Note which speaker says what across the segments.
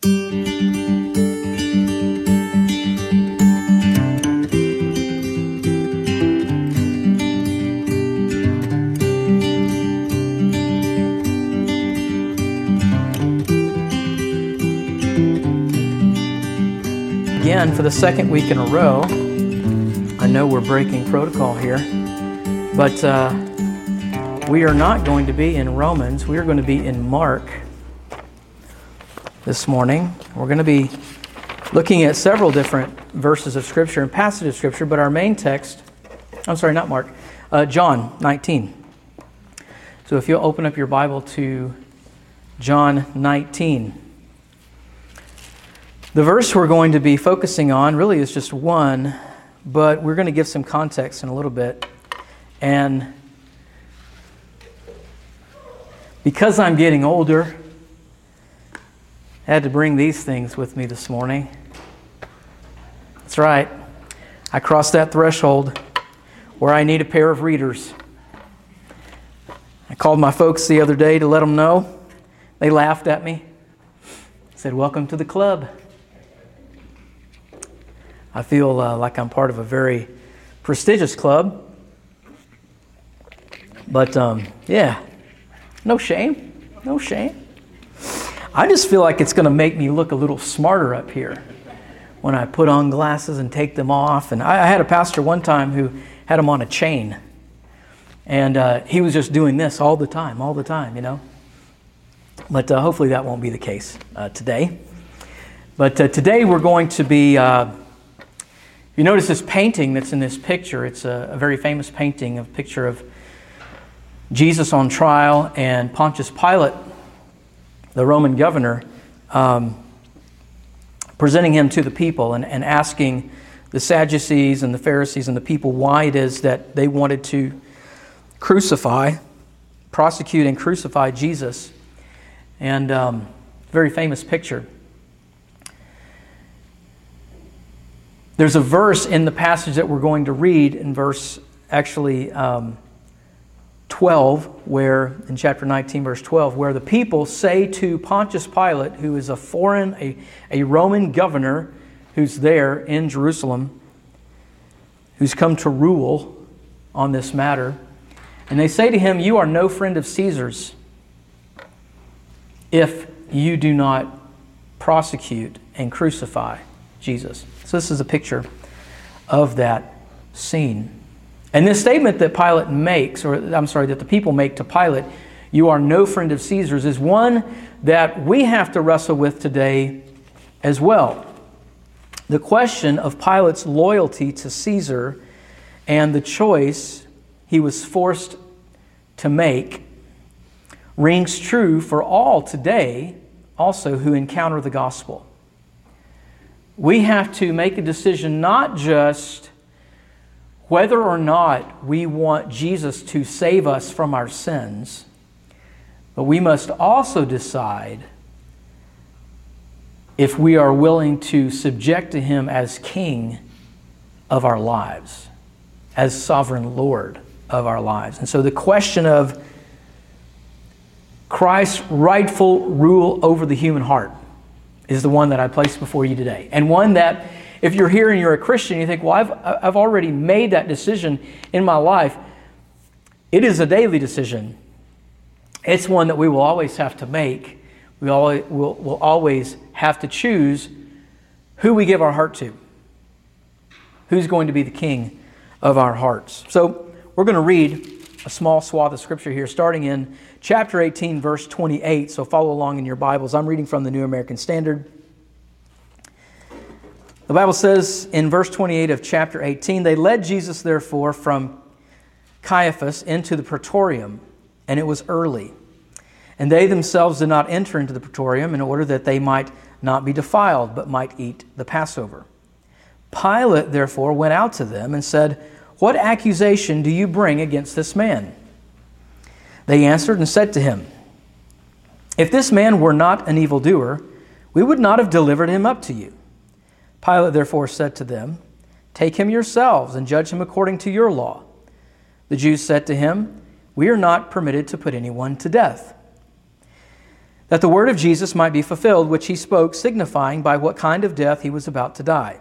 Speaker 1: Again, for the second week in a row, I know we're breaking protocol here, but uh, we are not going to be in Romans. We are going to be in Mark this morning. We're going to be looking at several different verses of Scripture and passages of Scripture, but our main text, I'm sorry, not Mark, uh, John 19. So if you'll open up your Bible to John 19. The verse we're going to be focusing on really is just one, but we're going to give some context in a little bit. And because I'm getting older, I had to bring these things with me this morning. That's right. I crossed that threshold where I need a pair of readers. I called my folks the other day to let them know. They laughed at me. Said, Welcome to the club. I feel uh, like I'm part of a very prestigious club. But um, yeah, no shame. No shame. I just feel like it's going to make me look a little smarter up here when I put on glasses and take them off. And I, I had a pastor one time who had them on a chain. And uh, he was just doing this all the time, all the time, you know. But uh, hopefully that won't be the case uh, today. But uh, today we're going to be, uh, you notice this painting that's in this picture. It's a, a very famous painting, a picture of Jesus on trial and Pontius Pilate, the Roman governor, um, presenting him to the people and, and asking the Sadducees and the Pharisees and the people why it is that they wanted to crucify, prosecute, and crucify Jesus. And um, very famous picture. There's a verse in the passage that we're going to read in verse actually um, 12, where in chapter 19, verse 12, where the people say to Pontius Pilate, who is a foreign, a, a Roman governor who's there in Jerusalem, who's come to rule on this matter, and they say to him, You are no friend of Caesar's if you do not prosecute and crucify Jesus. So, this is a picture of that scene. And this statement that Pilate makes, or I'm sorry, that the people make to Pilate, you are no friend of Caesar's, is one that we have to wrestle with today as well. The question of Pilate's loyalty to Caesar and the choice he was forced to make rings true for all today, also who encounter the gospel. We have to make a decision not just whether or not we want Jesus to save us from our sins, but we must also decide if we are willing to subject to Him as King of our lives, as sovereign Lord of our lives. And so the question of Christ's rightful rule over the human heart is the one that I place before you today. And one that if you're here and you're a Christian, you think, well, I've, I've already made that decision in my life. It is a daily decision. It's one that we will always have to make. We always, will will always have to choose who we give our heart to. Who's going to be the king of our hearts? So we're going to read a small swath of scripture here, starting in chapter 18, verse 28. So follow along in your Bibles. I'm reading from the New American Standard. The Bible says in verse 28 of chapter 18 they led Jesus, therefore, from Caiaphas into the praetorium, and it was early. And they themselves did not enter into the praetorium in order that they might not be defiled, but might eat the Passover. Pilate, therefore, went out to them and said, What accusation do you bring against this man? They answered and said to him, If this man were not an evildoer, we would not have delivered him up to you. Pilate therefore said to them, Take him yourselves and judge him according to your law. The Jews said to him, We are not permitted to put anyone to death. that the word of Jesus might be fulfilled, which he spoke, signifying by what kind of death he was about to die.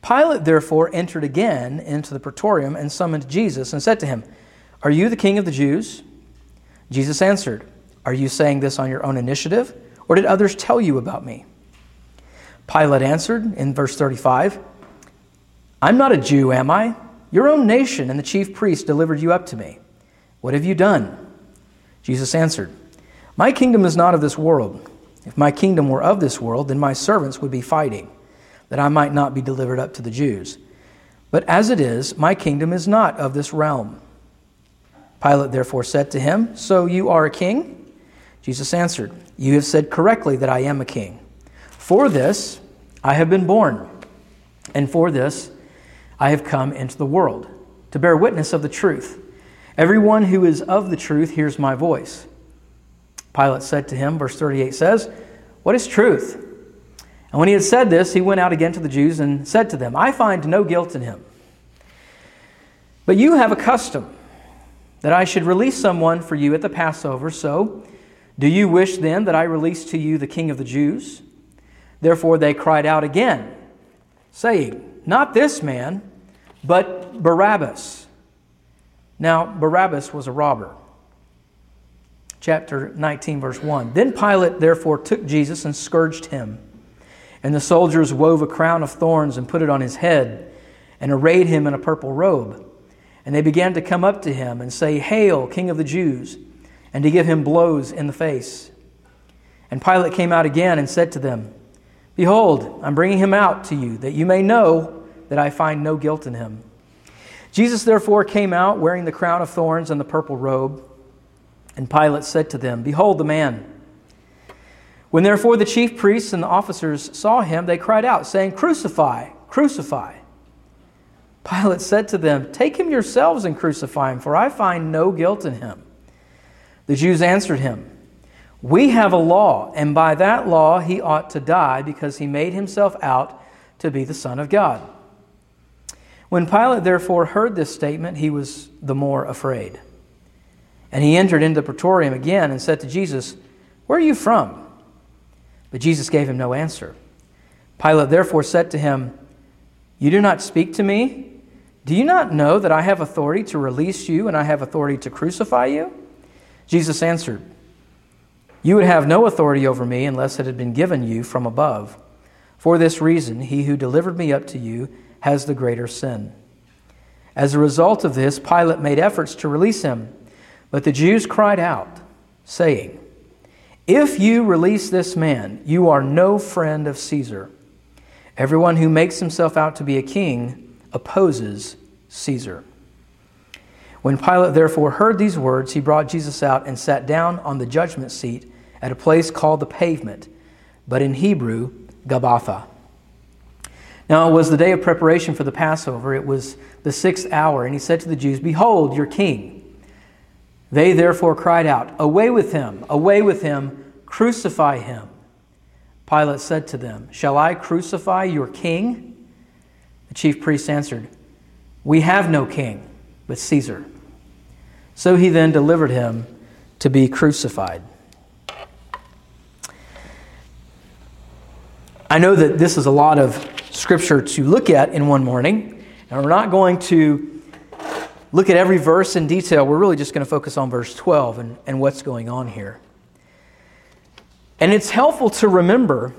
Speaker 1: Pilate therefore entered again into the praetorium and summoned Jesus and said to him, Are you the king of the Jews? Jesus answered, Are you saying this on your own initiative, or did others tell you about me? Pilate answered in verse 35, I'm not a Jew, am I? Your own nation and the chief priest delivered you up to me. What have you done? Jesus answered, My kingdom is not of this world. If my kingdom were of this world, then my servants would be fighting that I might not be delivered up to the Jews. But as it is, my kingdom is not of this realm. Pilate therefore said to him, So you are a king? Jesus answered, You have said correctly that I am a king. For this I have been born, and for this I have come into the world, to bear witness of the truth. Everyone who is of the truth hears my voice. Pilate said to him, verse 38 says, What is truth? And when he had said this, he went out again to the Jews and said to them, I find no guilt in him. But you have a custom that I should release someone for you at the Passover. So, do you wish then that I release to you the king of the Jews? Therefore they cried out again, saying, Not this man, but Barabbas. Now, Barabbas was a robber. Chapter 19, verse 1. Then Pilate therefore took Jesus and scourged him. And the soldiers wove a crown of thorns and put it on his head, and arrayed him in a purple robe. And they began to come up to him and say, Hail, King of the Jews, and to give him blows in the face. And Pilate came out again and said to them, Behold, I'm bringing him out to you, that you may know that I find no guilt in him. Jesus therefore came out wearing the crown of thorns and the purple robe. And Pilate said to them, Behold the man. When therefore the chief priests and the officers saw him, they cried out, saying, Crucify, crucify. Pilate said to them, Take him yourselves and crucify him, for I find no guilt in him. The Jews answered him, We have a law, and by that law he ought to die, because he made himself out to be the Son of God. When Pilate therefore heard this statement, he was the more afraid. And he entered into the praetorium again and said to Jesus, Where are you from? But Jesus gave him no answer. Pilate therefore said to him, You do not speak to me? Do you not know that I have authority to release you and I have authority to crucify you? Jesus answered, You would have no authority over me unless it had been given you from above. For this reason, he who delivered me up to you has the greater sin. As a result of this, Pilate made efforts to release him, but the Jews cried out, saying, if you release this man, you are no friend of Caesar. Everyone who makes himself out to be a king opposes Caesar. When Pilate therefore heard these words, he brought Jesus out and sat down on the judgment seat at a place called the pavement, but in Hebrew, Gabbatha. Now it was the day of preparation for the Passover. It was the sixth hour, and he said to the Jews, Behold, your king. They therefore cried out, Away with him! Away with him! Crucify him! Pilate said to them, Shall I crucify your king? The chief priests answered, We have no king but Caesar. So he then delivered him to be crucified. I know that this is a lot of scripture to look at in one morning, and we're not going to look at every verse in detail. We're really just going to focus on verse 12 and, and what's going on here. And it's helpful to remember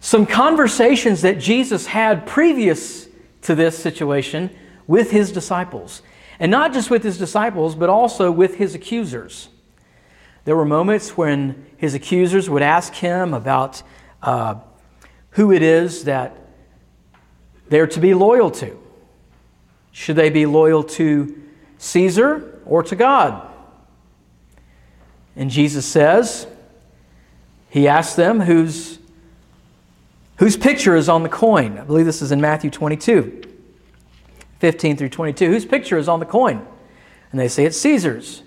Speaker 1: some conversations that Jesus had previous to this situation with his disciples. And not just with his disciples, but also with his accusers. There were moments when his accusers would ask him about uh, who it is that they're to be loyal to. Should they be loyal to Caesar or to God? And Jesus says, He asks them whose, whose picture is on the coin. I believe this is in Matthew 22, 15 through 22. Whose picture is on the coin? And they say it's Caesar's.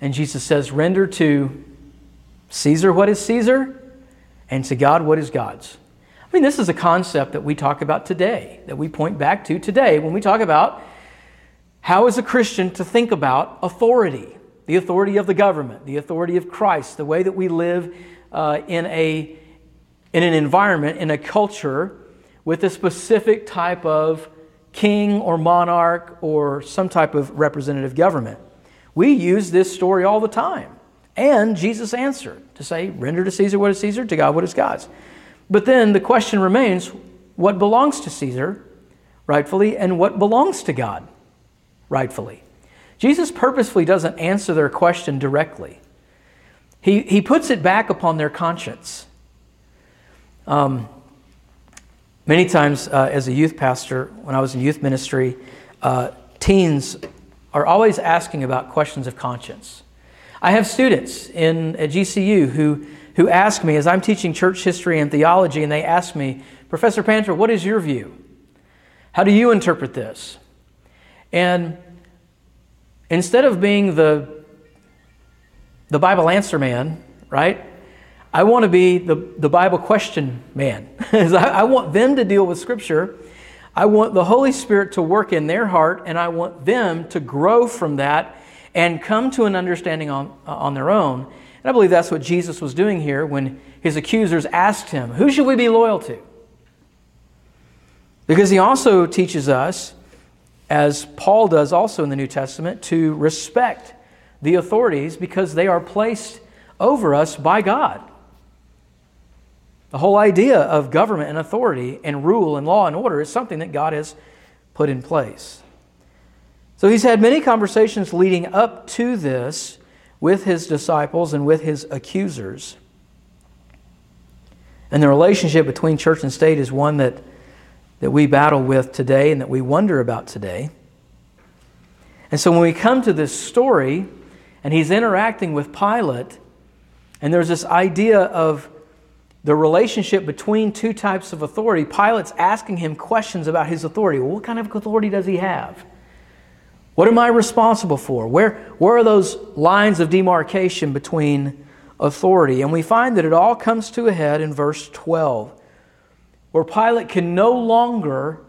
Speaker 1: And Jesus says, Render to Caesar what is Caesar, and to God what is God's. I mean, this is a concept that we talk about today, that we point back to today when we talk about how is a Christian to think about authority. the authority of the government, the authority of Christ, the way that we live uh, in, a, in an environment, in a culture with a specific type of king or monarch or some type of representative government. We use this story all the time. And Jesus answered to say, render to Caesar what is Caesar, to God what is God's. But then the question remains what belongs to Caesar rightfully and what belongs to God rightfully? Jesus purposefully doesn't answer their question directly. He, he puts it back upon their conscience. Um, many times, uh, as a youth pastor, when I was in youth ministry, uh, teens are always asking about questions of conscience. I have students in at GCU who, who ask me, as I'm teaching church history and theology, and they ask me, Professor Panther, what is your view? How do you interpret this? And instead of being the, the Bible answer man, right? I want to be the, the Bible question man. I want them to deal with Scripture. I want the Holy Spirit to work in their heart, and I want them to grow from that and come to an understanding on, uh, on their own. And I believe that's what Jesus was doing here when his accusers asked him, Who should we be loyal to? Because he also teaches us, as Paul does also in the New Testament, to respect the authorities because they are placed over us by God. The whole idea of government and authority and rule and law and order is something that God has put in place. So he's had many conversations leading up to this with his disciples and with his accusers. And the relationship between church and state is one that that we battle with today and that we wonder about today. And so when we come to this story and he's interacting with Pilate, and there's this idea of the relationship between two types of authority, Pilate's asking him questions about his authority. Well, what kind of authority does he have? What am I responsible for? Where, where are those lines of demarcation between authority? And we find that it all comes to a head in verse 12 where Pilate can no longer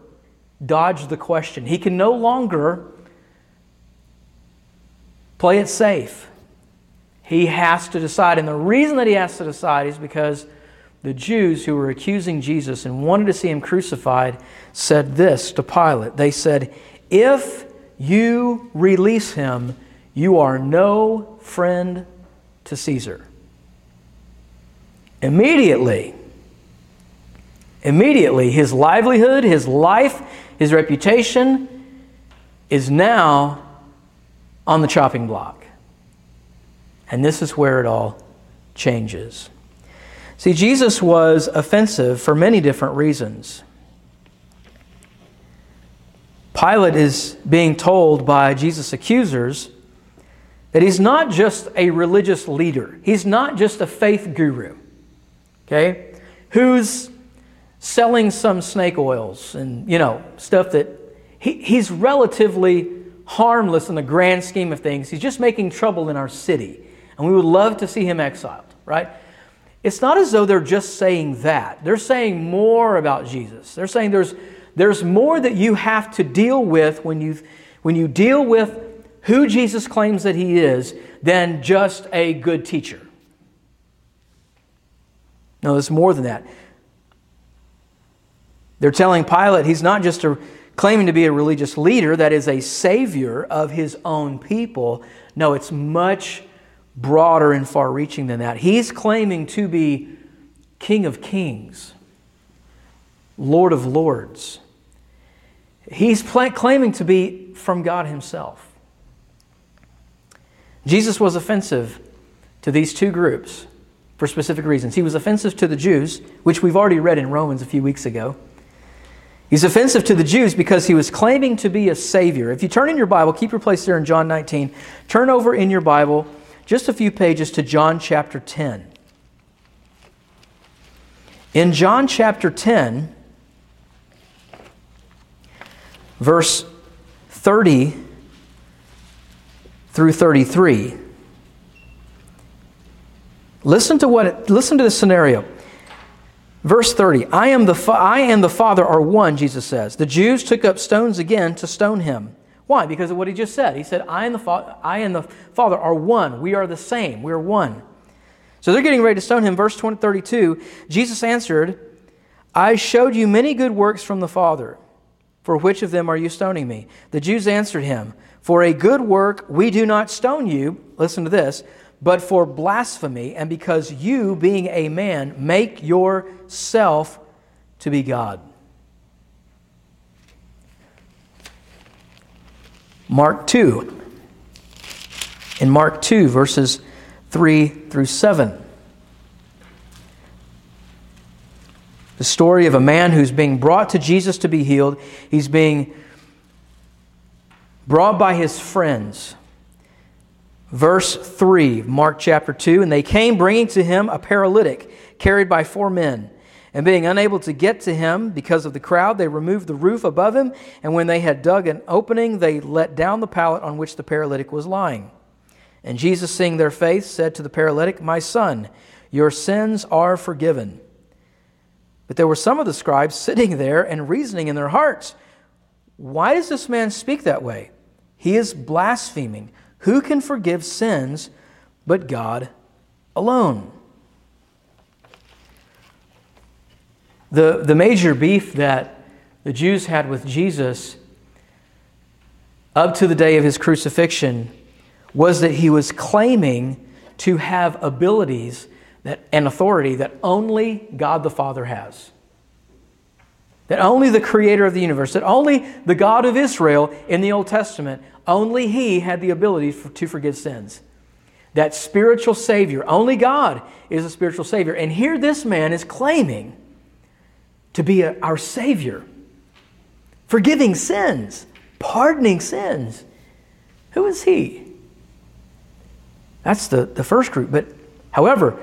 Speaker 1: dodge the question. He can no longer play it safe. He has to decide. And the reason that he has to decide is because the Jews who were accusing Jesus and wanted to see him crucified said this to Pilate. They said, If you release him, you are no friend to Caesar. Immediately, Immediately, his livelihood, his life, his reputation is now on the chopping block. And this is where it all changes. See, Jesus was offensive for many different reasons. Pilate is being told by Jesus' accusers that he's not just a religious leader, he's not just a faith guru, okay, who's selling some snake oils and, you know, stuff that he, he's relatively harmless in the grand scheme of things. He's just making trouble in our city. And we would love to see him exiled, right? It's not as though they're just saying that. They're saying more about Jesus. They're saying there's, there's more that you have to deal with when you, when you deal with who Jesus claims that he is than just a good teacher. No, there's more than that. They're telling Pilate he's not just a, claiming to be a religious leader that is a savior of his own people. No, it's much broader and far reaching than that. He's claiming to be King of Kings, Lord of Lords. He's pl- claiming to be from God Himself. Jesus was offensive to these two groups for specific reasons. He was offensive to the Jews, which we've already read in Romans a few weeks ago. He's offensive to the Jews because he was claiming to be a Savior. If you turn in your Bible, keep your place there in John 19. Turn over in your Bible just a few pages to John chapter 10. In John chapter 10, verse 30 through 33, listen to what it, listen to the scenario. Verse 30 I am the fa- I and the Father are one, Jesus says. The Jews took up stones again to stone him. Why? Because of what he just said. He said, I and the, fa- I and the Father are one. We are the same. We are one. So they're getting ready to stone him. Verse 20, 32 Jesus answered, I showed you many good works from the Father. For which of them are you stoning me? The Jews answered him, For a good work we do not stone you. Listen to this. But for blasphemy, and because you, being a man, make yourself to be God. Mark 2. In Mark 2, verses 3 through 7. The story of a man who's being brought to Jesus to be healed. He's being brought by his friends. Verse 3, Mark chapter 2 And they came bringing to him a paralytic carried by four men. And being unable to get to him because of the crowd, they removed the roof above him. And when they had dug an opening, they let down the pallet on which the paralytic was lying. And Jesus, seeing their faith, said to the paralytic, My son, your sins are forgiven. But there were some of the scribes sitting there and reasoning in their hearts, Why does this man speak that way? He is blaspheming. Who can forgive sins but God alone? The, the major beef that the Jews had with Jesus up to the day of his crucifixion was that he was claiming to have abilities that, and authority that only God the Father has. That only the creator of the universe, that only the God of Israel in the Old Testament, only He had the ability for, to forgive sins. That spiritual Savior, only God is a spiritual Savior. And here this man is claiming to be a, our Savior, forgiving sins, pardoning sins. Who is He? That's the, the first group. But however,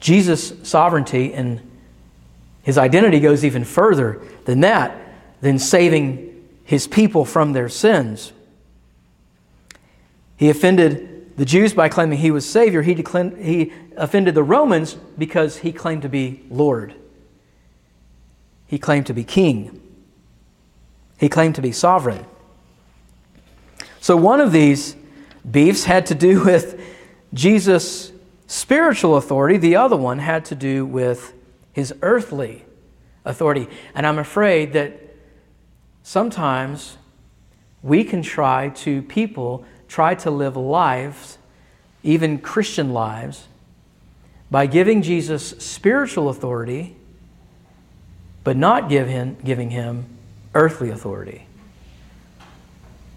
Speaker 1: Jesus' sovereignty and his identity goes even further than that, than saving his people from their sins. He offended the Jews by claiming he was Savior. He, declared, he offended the Romans because he claimed to be Lord. He claimed to be king. He claimed to be sovereign. So one of these beefs had to do with Jesus' spiritual authority, the other one had to do with his earthly authority. And I'm afraid that sometimes we can try to, people try to live lives, even Christian lives, by giving Jesus spiritual authority, but not give him, giving him earthly authority.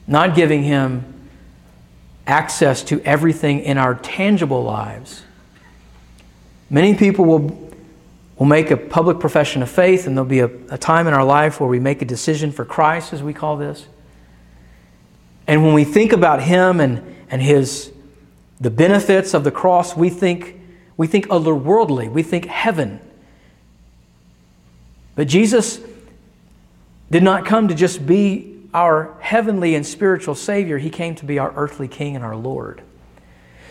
Speaker 1: Not giving him access to everything in our tangible lives. Many people will, will make a public profession of faith, and there'll be a, a time in our life where we make a decision for Christ, as we call this. And when we think about Him and, and His the benefits of the cross, we think we think otherworldly, we think heaven. But Jesus did not come to just be our heavenly and spiritual Savior, He came to be our earthly King and our Lord.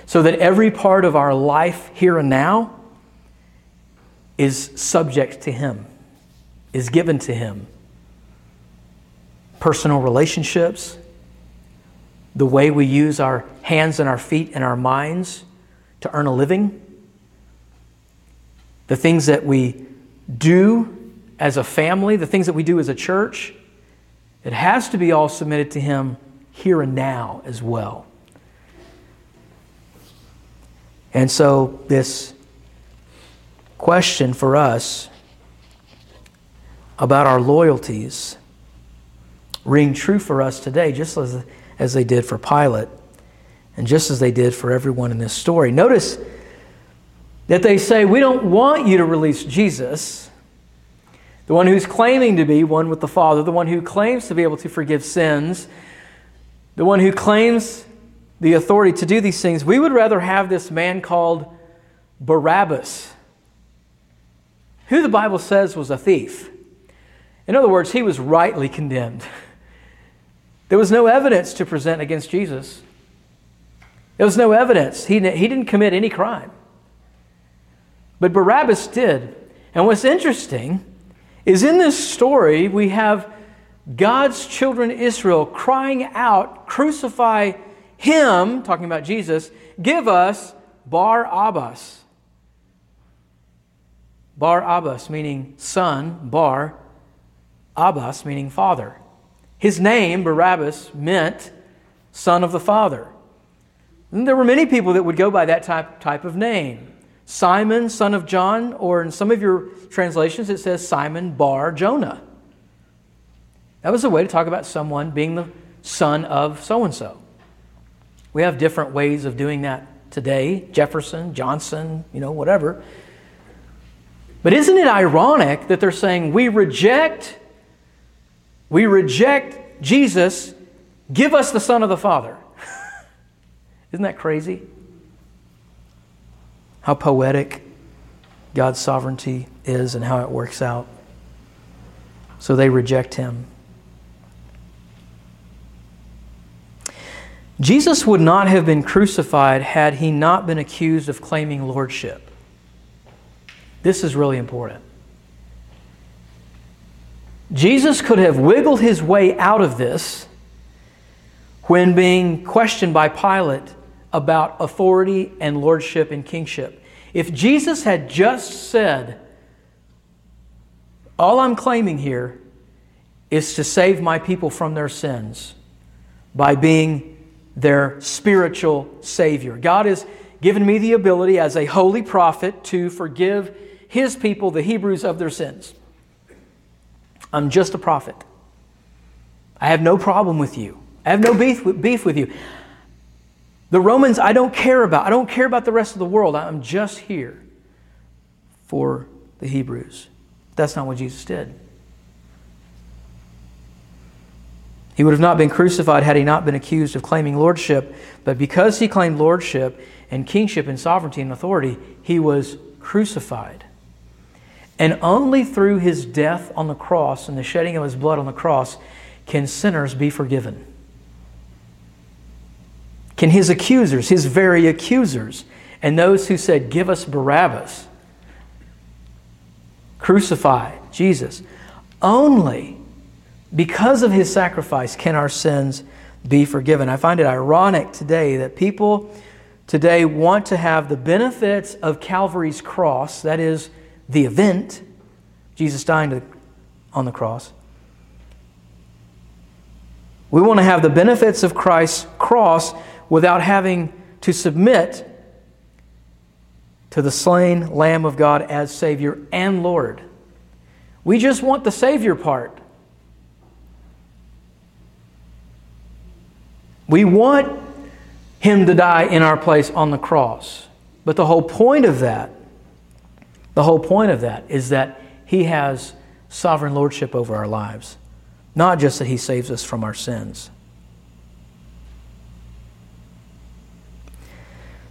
Speaker 1: So that every part of our life here and now is subject to Him, is given to Him. Personal relationships, the way we use our hands and our feet and our minds to earn a living, the things that we do as a family, the things that we do as a church it has to be all submitted to Him here and now as well. And so, this question for us about our loyalties ring true for us today, just as, as they did for Pilate and just as they did for everyone in this story. Notice that they say, We don't want you to release Jesus the one who's claiming to be one with the Father, the one who claims to be able to forgive sins, the one who claims the authority to do these things, we would rather have this man called Barabbas, who the Bible says was a thief. In other words, he was rightly condemned. There was no evidence to present against Jesus. There was no evidence. He, he didn't commit any crime. But Barabbas did. And what's interesting is in this story, we have God's children Israel crying out, Crucify him, talking about Jesus, give us Bar Abbas. Bar Abbas, meaning son, Bar Abbas, meaning father. His name, Barabbas, meant son of the father. And there were many people that would go by that type, type of name. Simon, son of John, or in some of your translations it says Simon Bar Jonah. That was a way to talk about someone being the son of so and so. We have different ways of doing that today Jefferson, Johnson, you know, whatever. But isn't it ironic that they're saying, we reject, we reject Jesus, give us the Son of the Father? isn't that crazy? How poetic God's sovereignty is and how it works out. So they reject him. Jesus would not have been crucified had he not been accused of claiming lordship. This is really important. Jesus could have wiggled his way out of this when being questioned by Pilate about authority and lordship and kingship. If Jesus had just said, All I'm claiming here is to save my people from their sins by being their spiritual Savior. God has given me the ability as a holy prophet to forgive his people, the Hebrews, of their sins. I'm just a prophet. I have no problem with you. I have no beef with, beef with you. The Romans, I don't care about. I don't care about the rest of the world. I'm just here for the Hebrews. That's not what Jesus did. He would have not been crucified had he not been accused of claiming lordship, but because he claimed lordship and kingship and sovereignty and authority, he was crucified. And only through his death on the cross and the shedding of his blood on the cross can sinners be forgiven. Can his accusers, his very accusers, and those who said, Give us Barabbas, crucify Jesus, only because of his sacrifice can our sins be forgiven. I find it ironic today that people today want to have the benefits of Calvary's cross, that is, the event, Jesus dying on the cross. We want to have the benefits of Christ's cross without having to submit to the slain Lamb of God as Savior and Lord. We just want the Savior part. We want Him to die in our place on the cross. But the whole point of that the whole point of that is that He has sovereign lordship over our lives, not just that He saves us from our sins.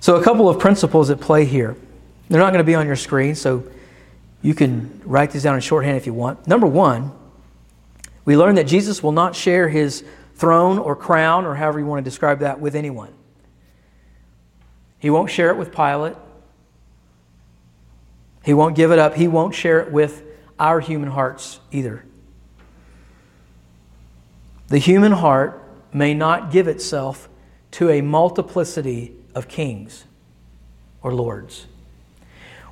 Speaker 1: So, a couple of principles at play here. They're not going to be on your screen, so you can write these down in shorthand if you want. Number one, we learn that Jesus will not share his throne or crown, or however you want to describe that, with anyone. He won't share it with Pilate. He won't give it up. He won't share it with our human hearts either. The human heart may not give itself to a multiplicity of kings or lords.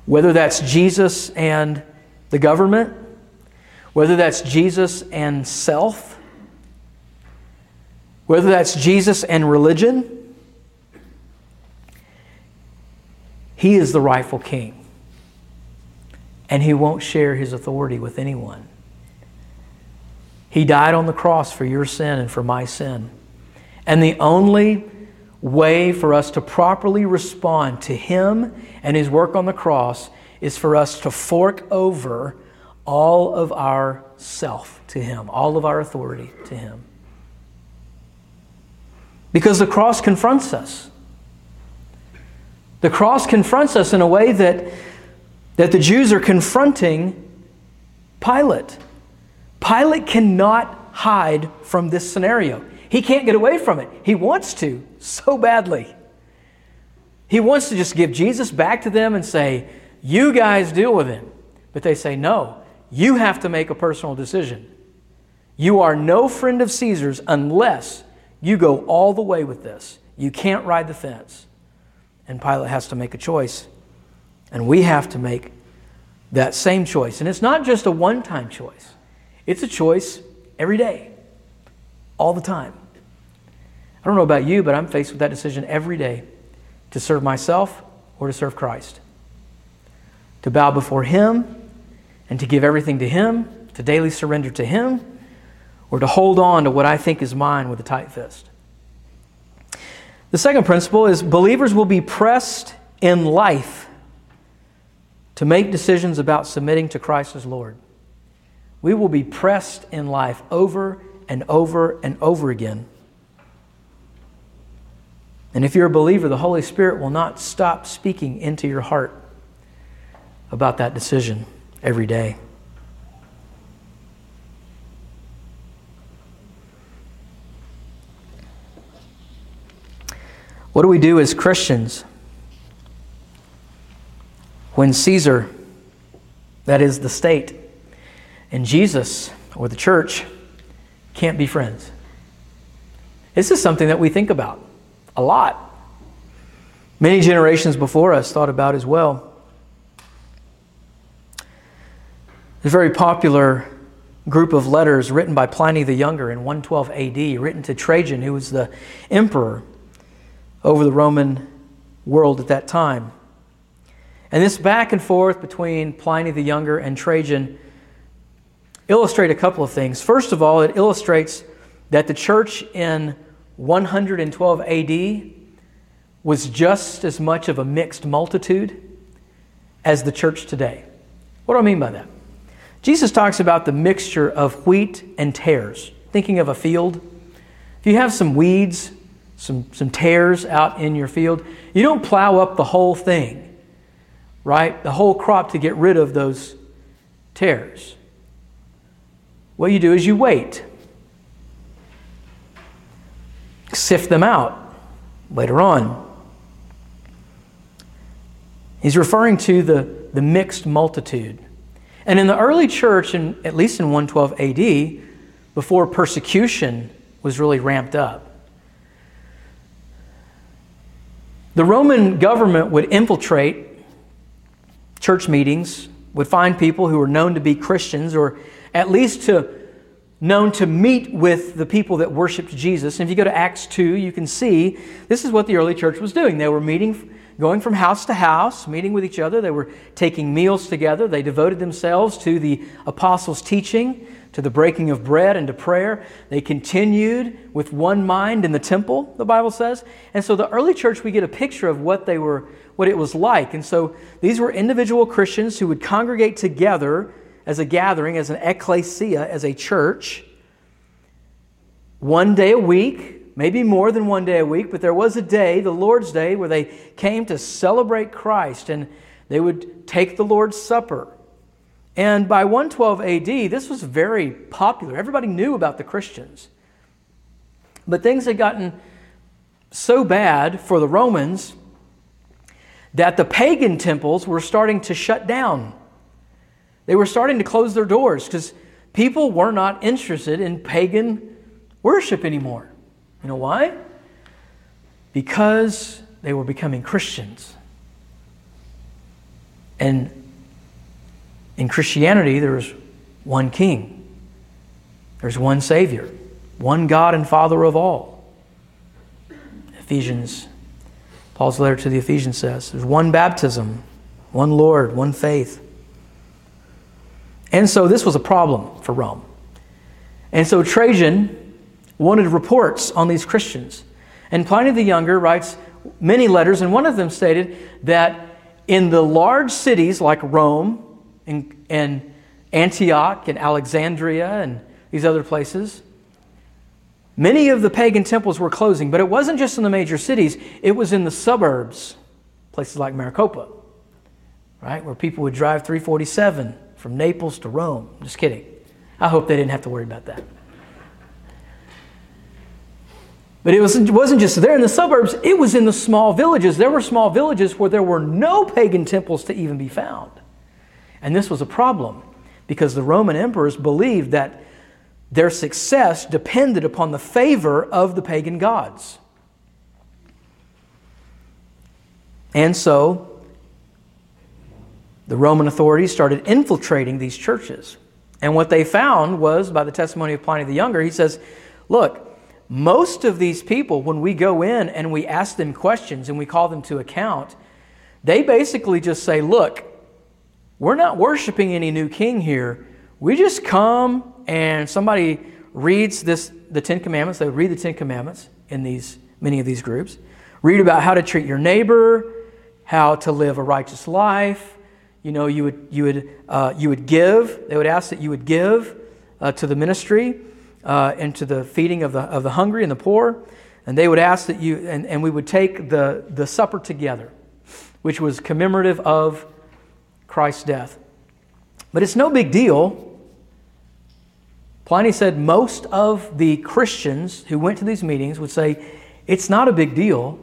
Speaker 1: Whether that's Jesus and the government, whether that's Jesus and self, whether that's Jesus and religion, he is the rightful king and he won't share his authority with anyone. He died on the cross for your sin and for my sin. And the only way for us to properly respond to him and his work on the cross is for us to fork over all of our self to him, all of our authority to him. Because the cross confronts us. The cross confronts us in a way that that the Jews are confronting Pilate. Pilate cannot hide from this scenario. He can't get away from it. He wants to so badly. He wants to just give Jesus back to them and say, You guys deal with him. But they say, No, you have to make a personal decision. You are no friend of Caesar's unless you go all the way with this. You can't ride the fence. And Pilate has to make a choice. And we have to make that same choice. And it's not just a one time choice, it's a choice every day, all the time. I don't know about you, but I'm faced with that decision every day to serve myself or to serve Christ. To bow before Him and to give everything to Him, to daily surrender to Him, or to hold on to what I think is mine with a tight fist. The second principle is believers will be pressed in life to make decisions about submitting to Christ as Lord. We will be pressed in life over and over and over again and if you're a believer, the Holy Spirit will not stop speaking into your heart about that decision every day. What do we do as Christians when Caesar, that is the state, and Jesus or the church can't be friends? This is something that we think about a lot. Many generations before us thought about as well. A very popular group of letters written by Pliny the Younger in 112 AD, written to Trajan, who was the emperor over the Roman world at that time. And this back and forth between Pliny the Younger and Trajan illustrate a couple of things. First of all, it illustrates that the church in 112 AD was just as much of a mixed multitude as the church today. What do I mean by that? Jesus talks about the mixture of wheat and tares. Thinking of a field, if you have some weeds, some, some tares out in your field, you don't plow up the whole thing, right? The whole crop to get rid of those tares. What you do is you wait sift them out later on. He's referring to the, the mixed multitude. And in the early church, in, at least in 112 AD, before persecution was really ramped up, the Roman government would infiltrate church meetings, would find people who were known to be Christians or at least to known to meet with the people that worshiped Jesus. And if you go to Acts 2, you can see this is what the early church was doing. They were meeting, going from house to house, meeting with each other. They were taking meals together. They devoted themselves to the apostles' teaching, to the breaking of bread, and to prayer. They continued with one mind in the temple, the Bible says. And so the early church, we get a picture of what they were, what it was like. And so these were individual Christians who would congregate together as a gathering, as an ecclesia, as a church, one day a week, maybe more than one day a week, but there was a day, the Lord's Day, where they came to celebrate Christ and they would take the Lord's Supper. And by 112 AD, this was very popular. Everybody knew about the Christians. But things had gotten so bad for the Romans that the pagan temples were starting to shut down. They were starting to close their doors because people were not interested in pagan worship anymore. You know why? Because they were becoming Christians. And in Christianity, there's one king, there's one Savior, one God and Father of all. Ephesians, Paul's letter to the Ephesians says there's one baptism, one Lord, one faith. And so this was a problem for Rome. And so Trajan wanted reports on these Christians. And Pliny the Younger writes many letters, and one of them stated that in the large cities like Rome and, and Antioch and Alexandria and these other places, many of the pagan temples were closing, but it wasn't just in the major cities, it was in the suburbs, places like Maricopa, right, where people would drive 347 from Naples to Rome. Just kidding. I hope they didn't have to worry about that. But it wasn't, wasn't just there in the suburbs, it was in the small villages. There were small villages where there were no pagan temples to even be found. And this was a problem because the Roman emperors believed that their success depended upon the favor of the pagan gods. And so the Roman authorities started infiltrating these churches. And what they found was, by the testimony of Pliny the Younger, he says, Look, most of these people, when we go in and we ask them questions and we call them to account, they basically just say, Look, we're not worshiping any new king here. We just come and somebody reads this, the Ten Commandments. They read the Ten Commandments in these, many of these groups. Read about how to treat your neighbor, how to live a righteous life. You know, you would, you would, uh, you would give. They would ask that you would give uh, to the ministry uh, and to the feeding of the, of the hungry and the poor. And they would ask that you, and, and we would take the, the supper together, which was commemorative of Christ's death. But it's no big deal. Pliny said most of the Christians who went to these meetings would say, It's not a big deal.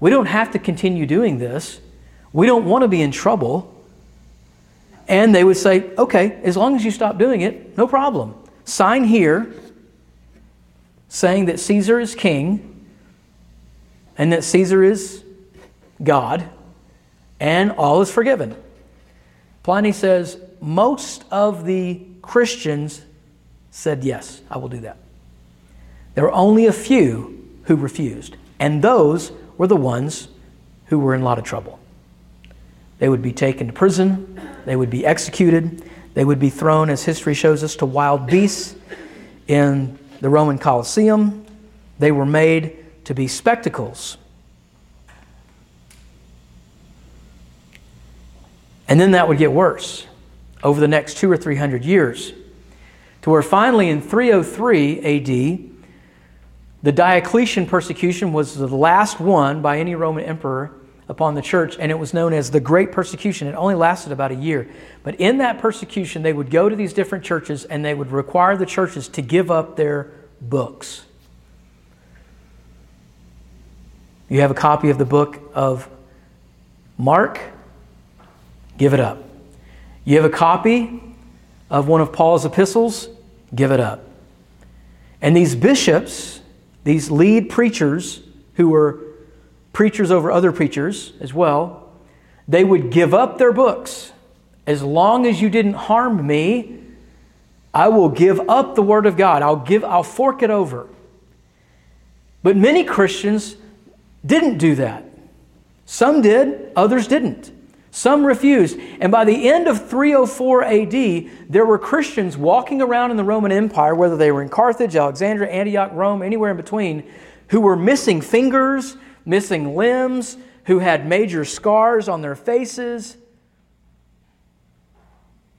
Speaker 1: We don't have to continue doing this. We don't want to be in trouble. And they would say, Okay, as long as you stop doing it, no problem. Sign here saying that Caesar is king and that Caesar is God, and all is forgiven. Pliny says most of the Christians said, Yes, I will do that. There were only a few who refused, and those were the ones who were in a lot of trouble. They would be taken to prison, they would be executed, they would be thrown, as history shows us, to wild beasts in the Roman Colosseum. They were made to be spectacles. And then that would get worse. Over the next two or three hundred years, to where finally in 303 AD, the Diocletian persecution was the last one by any Roman emperor upon the church, and it was known as the Great Persecution. It only lasted about a year. But in that persecution, they would go to these different churches and they would require the churches to give up their books. You have a copy of the book of Mark, give it up. You have a copy of one of Paul's epistles, give it up. And these bishops, these lead preachers who were preachers over other preachers as well, they would give up their books. As long as you didn't harm me, I will give up the word of God. I'll give I'll fork it over. But many Christians didn't do that. Some did, others didn't. Some refused. And by the end of 304 AD, there were Christians walking around in the Roman Empire, whether they were in Carthage, Alexandria, Antioch, Rome, anywhere in between, who were missing fingers, missing limbs, who had major scars on their faces.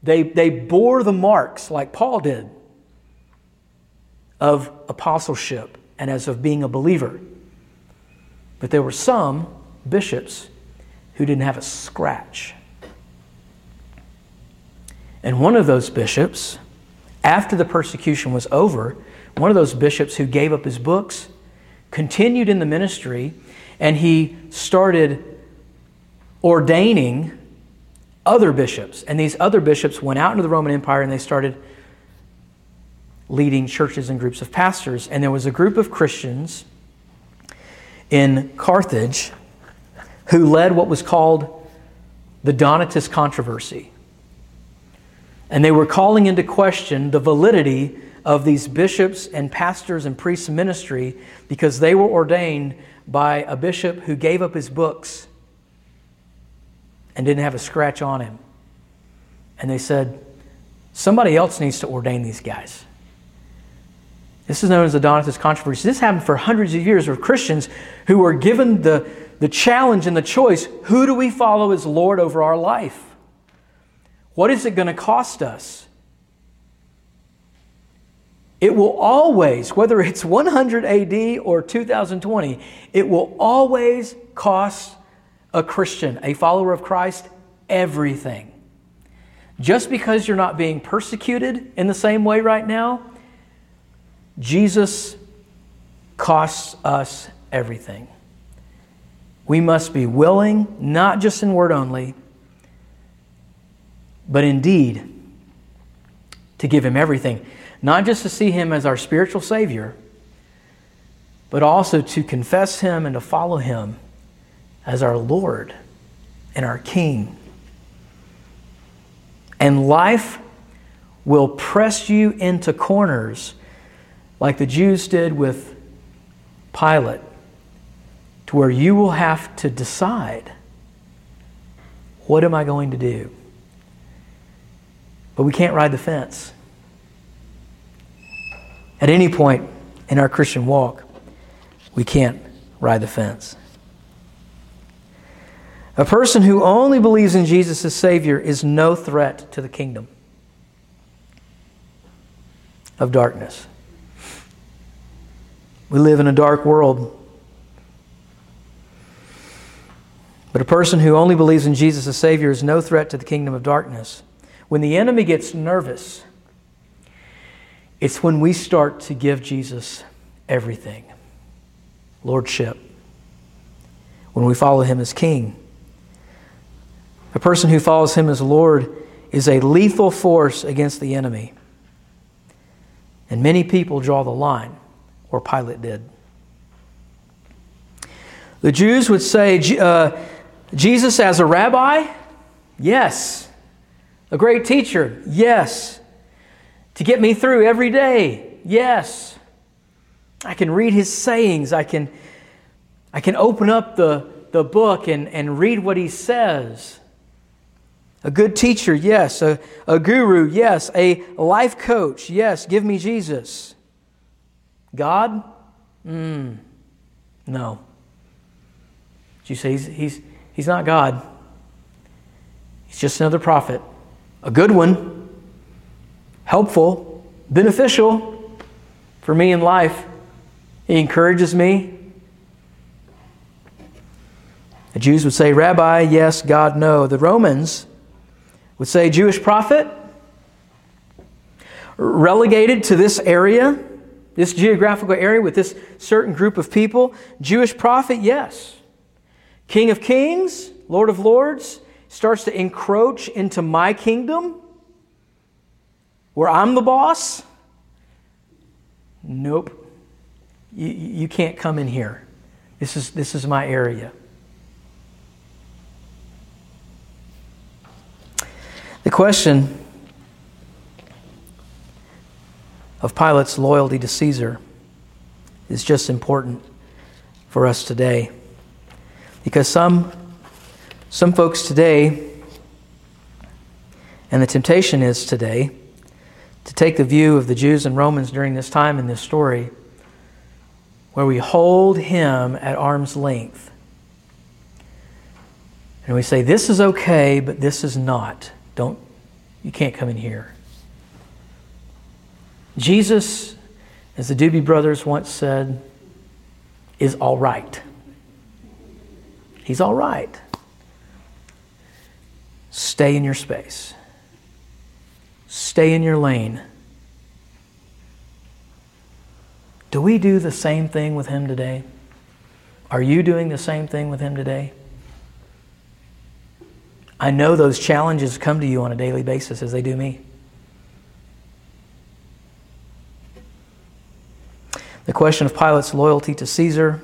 Speaker 1: They, they bore the marks, like Paul did, of apostleship and as of being a believer. But there were some bishops who didn't have a scratch. And one of those bishops, after the persecution was over, one of those bishops who gave up his books continued in the ministry and he started ordaining other bishops. And these other bishops went out into the Roman Empire and they started leading churches and groups of pastors. And there was a group of Christians in Carthage who led what was called the Donatist controversy. And they were calling into question the validity of these bishops and pastors and priests' ministry because they were ordained by a bishop who gave up his books and didn't have a scratch on him. And they said, somebody else needs to ordain these guys. This is known as the Donatist controversy. This happened for hundreds of years with Christians who were given the the challenge and the choice who do we follow as Lord over our life? What is it going to cost us? It will always, whether it's 100 AD or 2020, it will always cost a Christian, a follower of Christ, everything. Just because you're not being persecuted in the same way right now, Jesus costs us everything. We must be willing, not just in word only, but in deed, to give him everything, not just to see him as our spiritual Savior, but also to confess him and to follow him as our Lord and our King. And life will press you into corners like the Jews did with Pilate, to where you will have to decide what am I going to do? But we can't ride the fence. At any point in our Christian walk, we can't ride the fence. A person who only believes in Jesus as Savior is no threat to the kingdom of darkness. We live in a dark world. But a person who only believes in Jesus as Savior is no threat to the kingdom of darkness. When the enemy gets nervous, it's when we start to give Jesus everything lordship, when we follow him as king. A person who follows him as Lord is a lethal force against the enemy. And many people draw the line, or Pilate did. The Jews would say, uh, Jesus as a rabbi? Yes. A great teacher? Yes. To get me through every day? Yes. I can read his sayings. I can, I can open up the, the book and, and read what he says. A good teacher, yes. A, a guru, yes. A life coach, yes. Give me Jesus. God? Mm, no. Did you say he's, he's, he's not God? He's just another prophet. A good one, helpful, beneficial for me in life. He encourages me. The Jews would say, Rabbi, yes, God, no. The Romans would say Jewish prophet, relegated to this area, this geographical area with this certain group of people. Jewish prophet, yes. King of kings, Lord of lords, starts to encroach into my kingdom where I'm the boss. Nope. You, you can't come in here. This is, this is my area. The question of Pilate's loyalty to Caesar is just important for us today. Because some, some folks today, and the temptation is today, to take the view of the Jews and Romans during this time in this story, where we hold him at arm's length. And we say, this is okay, but this is not. Don't, you can't come in here. Jesus, as the Doobie Brothers once said, is all right. He's all right. Stay in your space. Stay in your lane. Do we do the same thing with Him today? Are you doing the same thing with Him today? I know those challenges come to you on a daily basis as they do me. The question of Pilate's loyalty to Caesar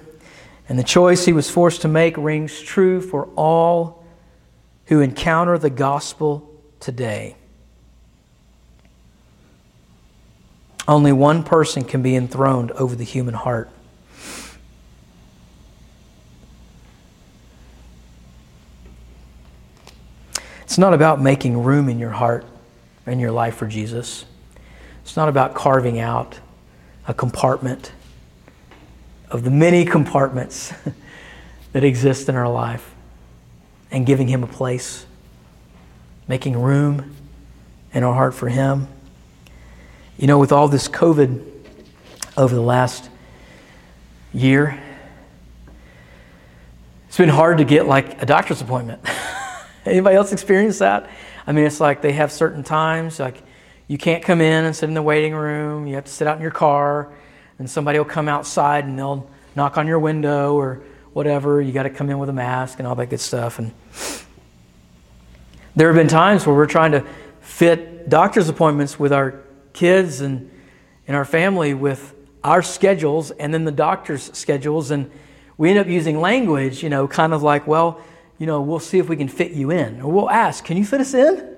Speaker 1: and the choice he was forced to make rings true for all who encounter the gospel today. Only one person can be enthroned over the human heart. It's not about making room in your heart and your life for Jesus. It's not about carving out a compartment of the many compartments that exist in our life and giving Him a place, making room in our heart for Him. You know, with all this COVID over the last year, it's been hard to get like a doctor's appointment. Anybody else experience that? I mean, it's like they have certain times, like you can't come in and sit in the waiting room. You have to sit out in your car, and somebody will come outside and they'll knock on your window or whatever. You got to come in with a mask and all that good stuff. And there have been times where we're trying to fit doctor's appointments with our kids and, and our family with our schedules and then the doctor's schedules. And we end up using language, you know, kind of like, well, you know, we'll see if we can fit you in. Or we'll ask, can you fit us in?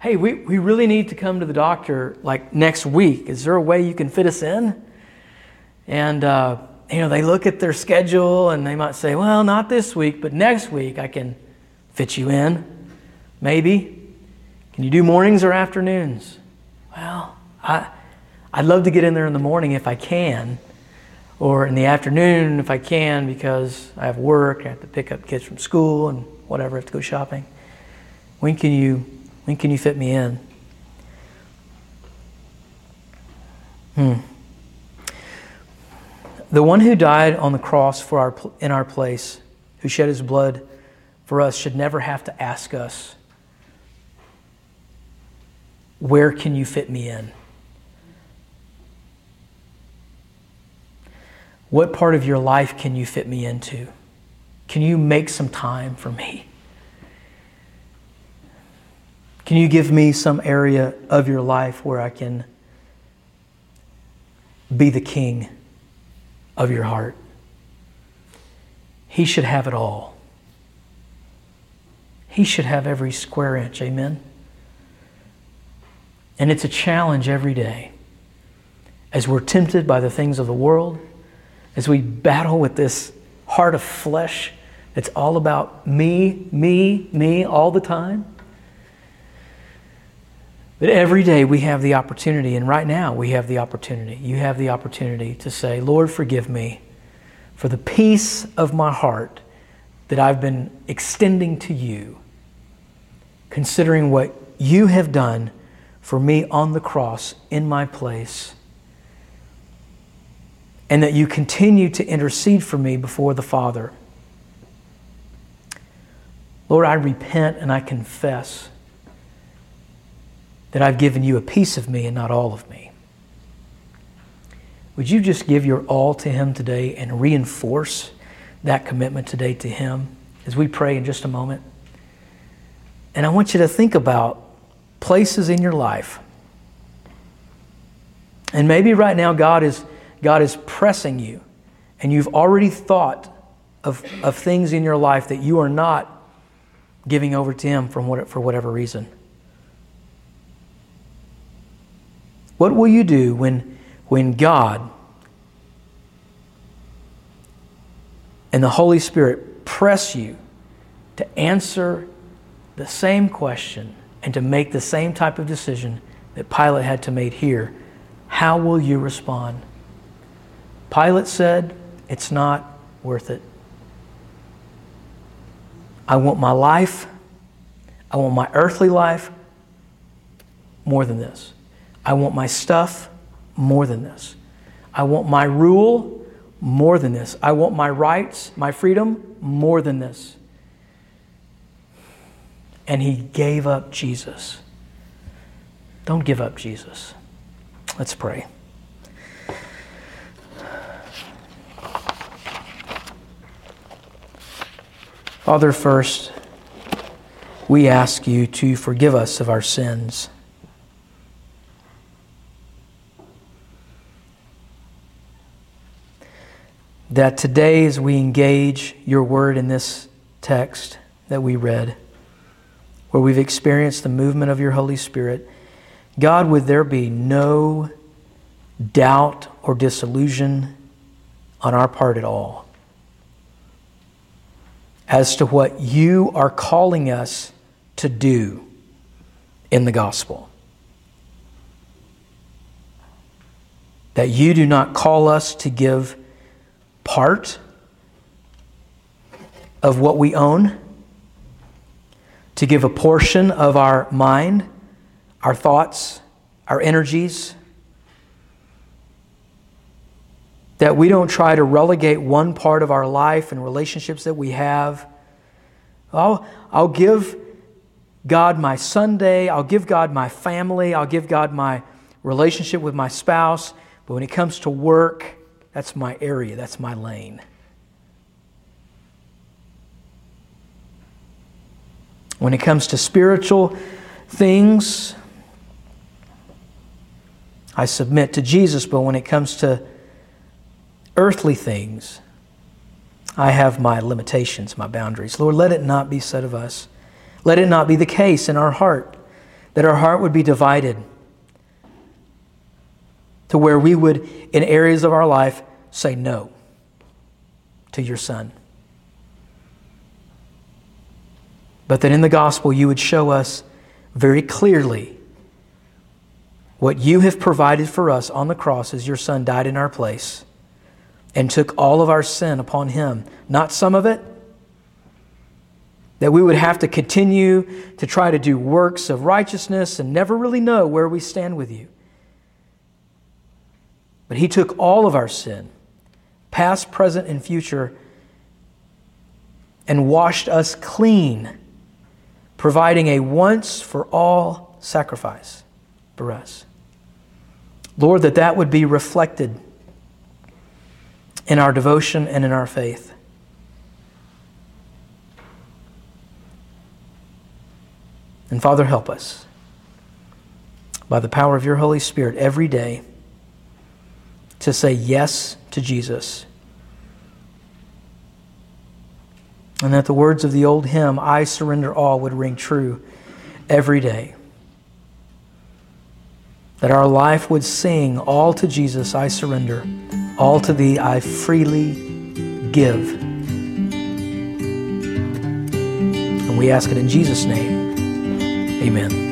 Speaker 1: Hey, we, we really need to come to the doctor like next week. Is there a way you can fit us in? And, uh, you know, they look at their schedule and they might say, well, not this week, but next week I can fit you in. Maybe. Can you do mornings or afternoons? Well, I, I'd love to get in there in the morning if I can, or in the afternoon if I can because I have work, I have to pick up kids from school and whatever, I have to go shopping. When can you, when can you fit me in? Hmm. The one who died on the cross for our, in our place, who shed his blood for us, should never have to ask us, Where can you fit me in? What part of your life can you fit me into? Can you make some time for me? Can you give me some area of your life where I can be the king? of your heart. He should have it all. He should have every square inch. Amen? And it's a challenge every day as we're tempted by the things of the world, as we battle with this heart of flesh that's all about me, me, me all the time. But every day we have the opportunity, and right now we have the opportunity. You have the opportunity to say, Lord, forgive me for the piece of my heart that I've been extending to you, considering what you have done for me on the cross in my place, and that you continue to intercede for me before the Father. Lord, I repent and I confess that I've given you a piece of me and not all of me. Would you just give your all to Him today and reinforce that commitment today to Him as we pray in just a moment? And I want you to think about places in your life. And maybe right now God is, God is pressing you, and you've already thought of, of things in your life that you are not giving over to Him from what, for whatever reason. What will you do when, when God and the Holy Spirit press you to answer the same question and to make the same type of decision that Pilate had to make here? How will you respond? Pilate said, It's not worth it. I want my life, I want my earthly life more than this. I want my stuff more than this. I want my rule more than this. I want my rights, my freedom more than this. And he gave up Jesus. Don't give up Jesus. Let's pray. Father, first, we ask you to forgive us of our sins. that today, as we engage your word in this text that we read, where we've experienced the movement of your Holy Spirit, God, would there be no doubt or disillusion on our part at all as to what you are calling us to do in the gospel. That you do not call us to give part of what we own, to give a portion of our mind, our thoughts, our energies. That we don't try to relegate one part of our life and relationships that we have. I'll, I'll give God my Sunday, I'll give God my family, I'll give God my relationship with my spouse, but when it comes to work, that's my area, that's my lane. When it comes to spiritual things, I submit to Jesus, but when it comes to earthly things, I have my limitations, my boundaries. Lord, let it not be said of us. Let it not be the case in our heart that our heart would be divided to where we would, in areas of our life, say no to your Son. But that in the gospel, you would show us very clearly what you have provided for us on the cross as your Son died in our place and took all of our sin upon him, not some of it. That we would have to continue to try to do works of righteousness and never really know where we stand with you. But he took all of our sin, past, present, and future, and washed us clean, providing a once for all sacrifice for us. Lord, that that would be reflected in our devotion and in our faith. And Father, help us by the power of your Holy Spirit every day to say yes to Jesus. And that the words of the old hymn, I surrender all, would ring true every day. That our life would sing, All to Jesus I surrender. All to thee I freely give. And we ask it in Jesus' name. Amen.